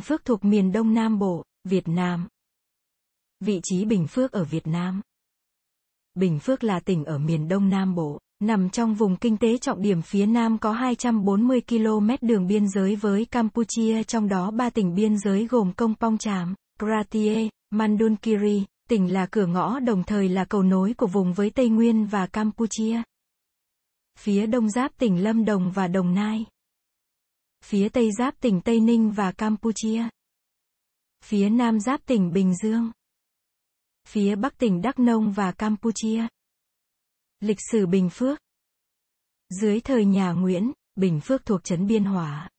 Bình Phước thuộc miền Đông Nam Bộ, Việt Nam. Vị trí Bình Phước ở Việt Nam. Bình Phước là tỉnh ở miền Đông Nam Bộ, nằm trong vùng kinh tế trọng điểm phía Nam có 240 km đường biên giới với Campuchia trong đó ba tỉnh biên giới gồm Công Pong Chám, Kratie, Mandunkiri, tỉnh là cửa ngõ đồng thời là cầu nối của vùng với Tây Nguyên và Campuchia. Phía đông giáp tỉnh Lâm Đồng và Đồng Nai. Phía tây giáp tỉnh Tây Ninh và Campuchia. Phía nam giáp tỉnh Bình Dương. Phía bắc tỉnh Đắk Nông và Campuchia. Lịch sử Bình Phước Dưới thời nhà Nguyễn, Bình Phước thuộc trấn Biên Hòa.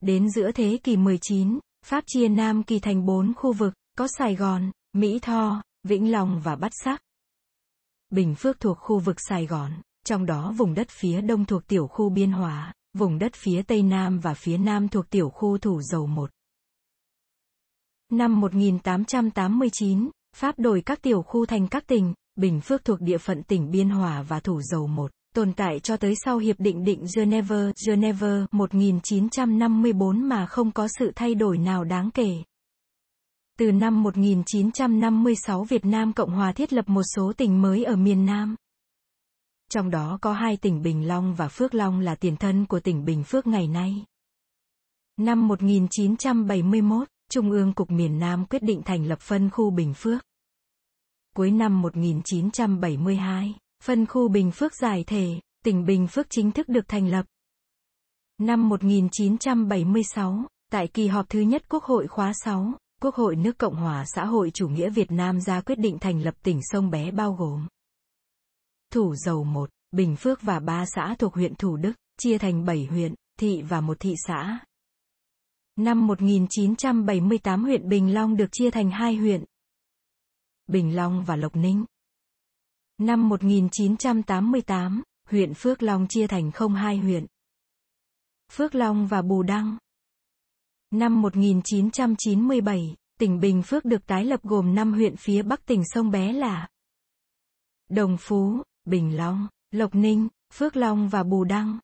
Đến giữa thế kỷ 19, Pháp chia Nam Kỳ thành bốn khu vực, có Sài Gòn, Mỹ Tho, Vĩnh Long và Bát Sắc. Bình Phước thuộc khu vực Sài Gòn, trong đó vùng đất phía đông thuộc tiểu khu Biên Hòa, vùng đất phía tây nam và phía nam thuộc tiểu khu Thủ Dầu Một. Năm 1889, Pháp đổi các tiểu khu thành các tỉnh, Bình Phước thuộc địa phận tỉnh Biên Hòa và Thủ Dầu Một, tồn tại cho tới sau Hiệp định định Geneva, Geneva 1954 mà không có sự thay đổi nào đáng kể. Từ năm 1956 Việt Nam Cộng Hòa thiết lập một số tỉnh mới ở miền Nam. Trong đó có hai tỉnh Bình Long và Phước Long là tiền thân của tỉnh Bình Phước ngày nay. Năm 1971, Trung ương Cục miền Nam quyết định thành lập phân khu Bình Phước. Cuối năm 1972, phân khu Bình Phước giải thể, tỉnh Bình Phước chính thức được thành lập. Năm 1976, tại kỳ họp thứ nhất Quốc hội khóa 6, Quốc hội nước Cộng hòa xã hội chủ nghĩa Việt Nam ra quyết định thành lập tỉnh Sông Bé bao gồm Thủ Dầu 1, Bình Phước và ba xã thuộc huyện Thủ Đức, chia thành 7 huyện, thị và một thị xã. Năm 1978 huyện Bình Long được chia thành hai huyện. Bình Long và Lộc Ninh. Năm 1988, huyện Phước Long chia thành không hai huyện. Phước Long và Bù Đăng. Năm 1997, tỉnh Bình Phước được tái lập gồm 5 huyện phía bắc tỉnh sông Bé là Đồng Phú, Bình Long, Lộc Ninh, Phước Long và Bù Đăng.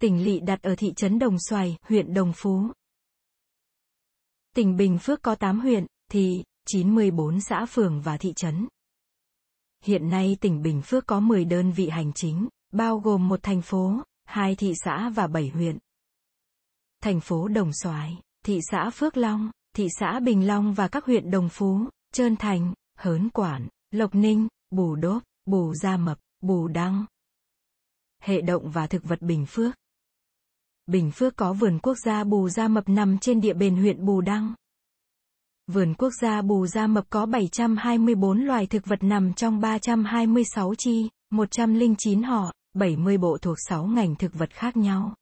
Tỉnh lỵ đặt ở thị trấn Đồng Xoài, huyện Đồng Phú. Tỉnh Bình Phước có 8 huyện, thị, 94 xã phường và thị trấn. Hiện nay tỉnh Bình Phước có 10 đơn vị hành chính, bao gồm một thành phố, hai thị xã và 7 huyện. Thành phố Đồng Xoài, thị xã Phước Long, thị xã Bình Long và các huyện Đồng Phú, Trơn Thành, Hớn Quản, Lộc Ninh, Bù Đốp, Bù Gia Mập, Bù Đăng. Hệ động và thực vật Bình Phước Bình Phước có vườn quốc gia Bù Gia Mập nằm trên địa bền huyện Bù Đăng. Vườn quốc gia Bù Gia Mập có 724 loài thực vật nằm trong 326 chi, 109 họ, 70 bộ thuộc 6 ngành thực vật khác nhau.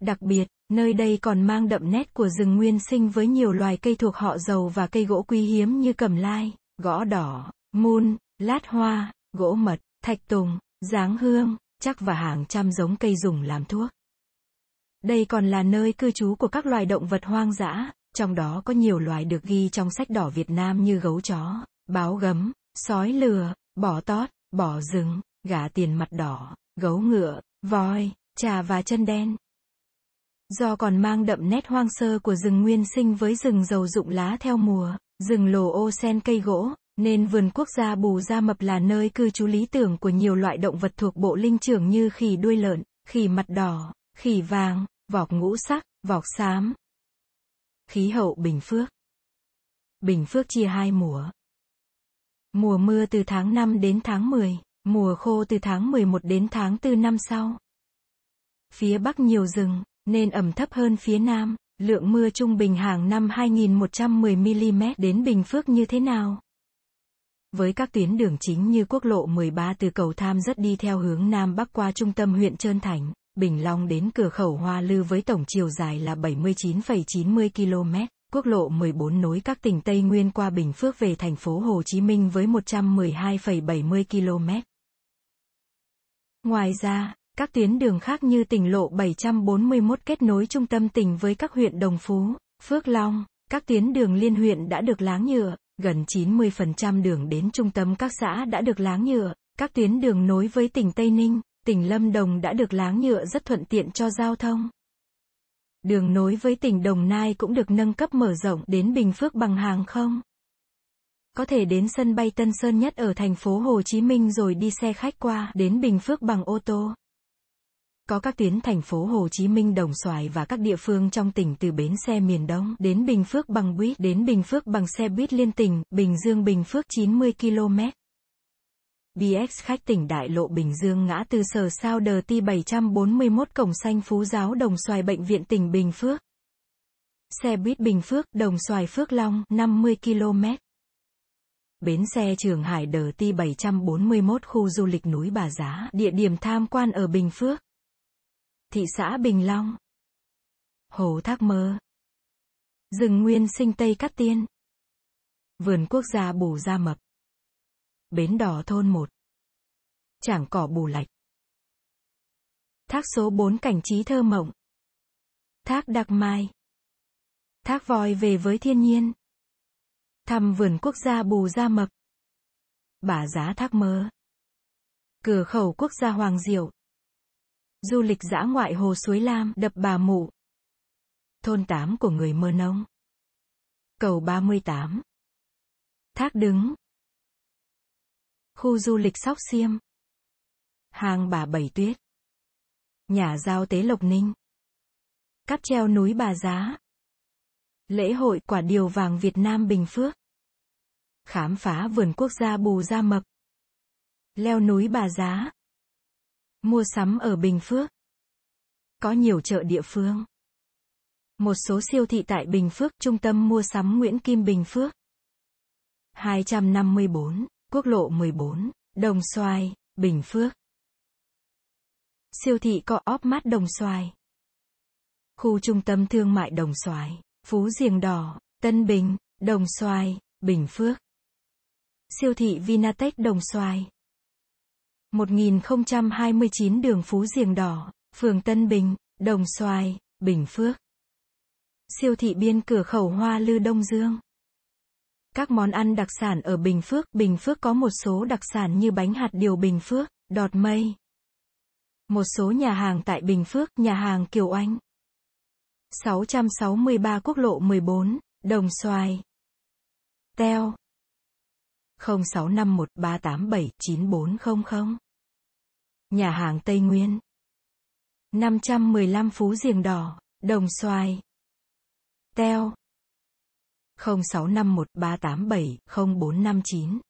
Đặc biệt, nơi đây còn mang đậm nét của rừng nguyên sinh với nhiều loài cây thuộc họ dầu và cây gỗ quý hiếm như cẩm lai, gõ đỏ, mun, lát hoa, gỗ mật, thạch tùng, giáng hương, chắc và hàng trăm giống cây dùng làm thuốc. Đây còn là nơi cư trú của các loài động vật hoang dã, trong đó có nhiều loài được ghi trong sách đỏ Việt Nam như gấu chó, báo gấm, sói lừa, bò tót, bò rừng, gà tiền mặt đỏ, gấu ngựa, voi, trà và chân đen. Do còn mang đậm nét hoang sơ của rừng nguyên sinh với rừng dầu dụng lá theo mùa, rừng lồ ô sen cây gỗ, nên vườn quốc gia Bù Gia Mập là nơi cư trú lý tưởng của nhiều loại động vật thuộc bộ linh trưởng như khỉ đuôi lợn, khỉ mặt đỏ, khỉ vàng, vọc ngũ sắc, vọc xám. Khí hậu Bình Phước Bình Phước chia hai mùa. Mùa mưa từ tháng 5 đến tháng 10, mùa khô từ tháng 11 đến tháng 4 năm sau. Phía Bắc nhiều rừng, nên ẩm thấp hơn phía Nam, lượng mưa trung bình hàng năm 2.110mm đến Bình Phước như thế nào? Với các tuyến đường chính như quốc lộ 13 từ cầu Tham rất đi theo hướng Nam Bắc qua trung tâm huyện Trơn Thành, Bình Long đến cửa khẩu Hoa Lư với tổng chiều dài là 79,90 km. Quốc lộ 14 nối các tỉnh Tây Nguyên qua Bình Phước về thành phố Hồ Chí Minh với 112,70 km. Ngoài ra, các tuyến đường khác như tỉnh lộ 741 kết nối trung tâm tỉnh với các huyện Đồng Phú, Phước Long, các tuyến đường liên huyện đã được láng nhựa, gần 90% đường đến trung tâm các xã đã được láng nhựa, các tuyến đường nối với tỉnh Tây Ninh, tỉnh Lâm Đồng đã được láng nhựa rất thuận tiện cho giao thông. Đường nối với tỉnh Đồng Nai cũng được nâng cấp mở rộng đến Bình Phước bằng hàng không. Có thể đến sân bay Tân Sơn Nhất ở thành phố Hồ Chí Minh rồi đi xe khách qua đến Bình Phước bằng ô tô. Có các tuyến thành phố Hồ Chí Minh Đồng Xoài và các địa phương trong tỉnh từ bến xe miền Đông đến Bình Phước bằng buýt đến Bình Phước bằng xe buýt liên tỉnh, Bình Dương Bình Phước 90 km. BX khách tỉnh Đại Lộ Bình Dương ngã tư sở sao đờ ti 741 Cổng Xanh Phú Giáo Đồng Xoài Bệnh viện tỉnh Bình Phước. Xe buýt Bình Phước, Đồng Xoài Phước Long, 50 km. Bến xe Trường Hải đờ ti 741 khu du lịch núi Bà Giá, địa điểm tham quan ở Bình Phước. Thị xã Bình Long. Hồ Thác Mơ. Rừng Nguyên Sinh Tây Cát Tiên. Vườn Quốc gia Bù Gia Mập. Bến đỏ thôn 1. Trảng cỏ bù lạch. Thác số 4 cảnh trí thơ mộng. Thác Đặc Mai. Thác voi về với thiên nhiên. Thăm vườn quốc gia Bù Gia Mập. Bả giá thác mơ. Cửa khẩu quốc gia Hoàng Diệu. Du lịch dã ngoại hồ suối Lam, đập bà mụ. Thôn 8 của người Mơ Nông. Cầu 38. Thác đứng. Khu du lịch Sóc Xiêm. Hàng bà Bảy Tuyết. Nhà giao tế Lộc Ninh. Cáp treo núi Bà Giá. Lễ hội quả điều vàng Việt Nam Bình Phước. Khám phá vườn quốc gia Bù Gia Mập. Leo núi Bà Giá. Mua sắm ở Bình Phước. Có nhiều chợ địa phương. Một số siêu thị tại Bình Phước, trung tâm mua sắm Nguyễn Kim Bình Phước. 254, quốc lộ 14, Đồng Xoài, Bình Phước. Siêu thị co óp mát Đồng Xoài. Khu trung tâm thương mại Đồng Xoài, Phú Diềng Đỏ, Tân Bình, Đồng Xoài, Bình Phước. Siêu thị Vinatech Đồng Xoài. 1029 đường Phú Diềng Đỏ, phường Tân Bình, Đồng Xoài, Bình Phước. Siêu thị biên cửa khẩu Hoa Lư Đông Dương. Các món ăn đặc sản ở Bình Phước, Bình Phước có một số đặc sản như bánh hạt điều Bình Phước, đọt mây. Một số nhà hàng tại Bình Phước, nhà hàng Kiều Anh. 663 quốc lộ 14, Đồng Xoài. Teo. 0651387940. Nhà hàng Tây Nguyên. 515 Phú Diềng Đỏ, Đồng Xoài. Teo. 065138700459.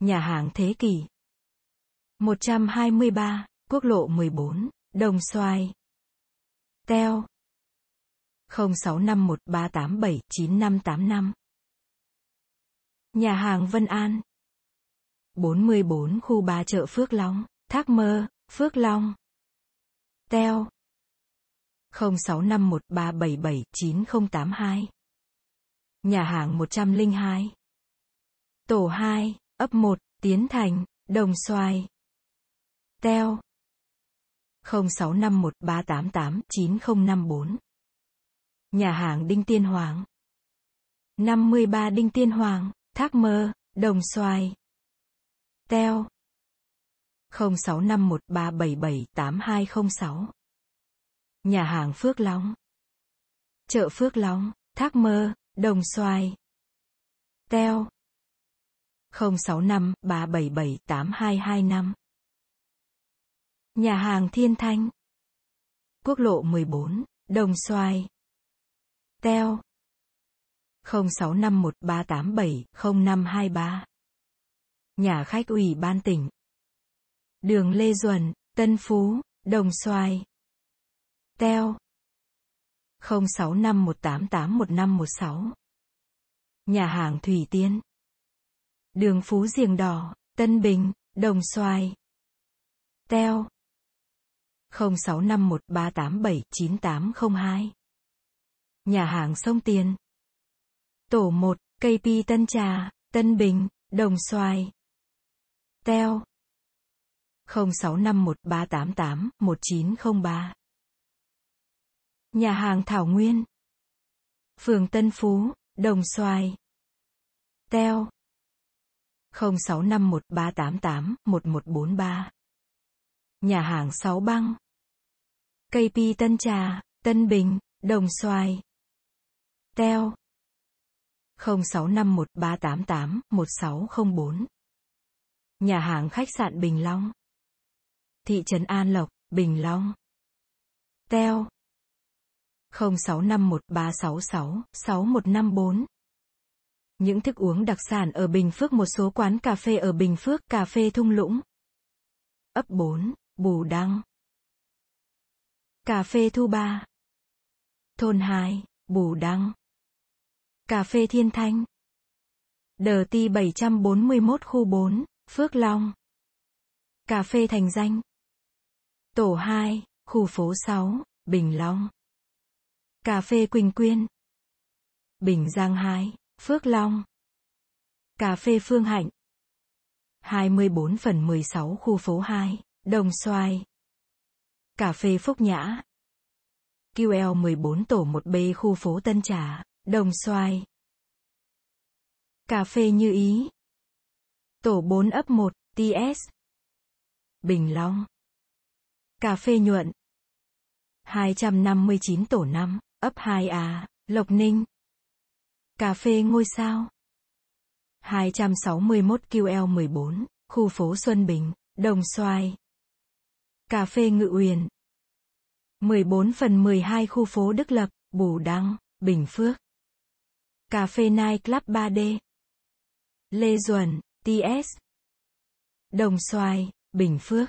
Nhà hàng Thế Kỷ. 123, quốc lộ 14, Đồng Xoài. Teo. 065138795585. Nhà hàng Vân An. 44 khu 3 chợ Phước Long, Thác Mơ, Phước Long. Teo. 0651377982. Nhà hàng 102. Tổ 2, ấp 1, Tiến Thành, Đồng Xoài. Teo. 0651388954. Nhà hàng Đinh Tiên Hoàng. 53 Đinh Tiên Hoàng, Thác Mơ, Đồng Xoài. Teo. 065137782206. Nhà hàng Phước Long. Chợ Phước Long, Thác Mơ, Đồng Xoài. Teo. 065 377 8225. Nhà hàng Thiên Thanh. Quốc lộ 14, Đồng Xoài. Teo. 065138700523. Nhà khách ủy ban tỉnh. Đường Lê Duẩn, Tân Phú, Đồng Xoài. Teo. 0651881516. Nhà hàng Thủy Tiên. Đường Phú Diềng Đỏ, Tân Bình, Đồng Xoài. Teo. 0651387982. Nhà hàng Sông Tiền. Tổ 1, KP Tân Trà, Tân Bình, Đồng Xoài. Teo. 0651388193. Nhà hàng Thảo Nguyên. Phường Tân Phú, Đồng Xoài. Teo. 0651388143. Nhà hàng Sáu Băng. KP Tân Trà, Tân Bình, Đồng Xoài. Teo. 0651388164. Nhà hàng khách sạn Bình Long. Thị trấn An Lộc, Bình Long. Teo. 065136666154. Những thức uống đặc sản ở Bình Phước một số quán cà phê ở Bình Phước, cà phê thung lũng. Ấp 4, Bù Đăng. Cà phê Thu Ba. Thôn 2, Bù Đăng. Cà phê Thiên Thanh. Đờ ti 741 khu 4, Phước Long. Cà phê Thành Danh. Tổ 2, khu phố 6, Bình Long. Cà phê Quỳnh Quyên. Bình Giang 2, Phước Long. Cà phê Phương Hạnh. 24 phần 16 khu phố 2, Đồng Xoài. Cà phê Phúc Nhã. QL 14 tổ 1B khu phố Tân Trà, Đồng Xoài. Cà phê Như Ý. Tổ 4 ấp 1, TS. Bình Long. Cà phê Nhuận. 259 tổ 5, ấp 2A, Lộc Ninh. Cà phê Ngôi Sao. 261 QL 14, khu phố Xuân Bình, Đồng Xoài. Cà phê Ngự Uyển. 14 phần 12 khu phố Đức Lập, Bù Đăng, Bình Phước. Cà phê Night Club 3D. Lê Duẩn, TS. Đồng Xoài, Bình Phước.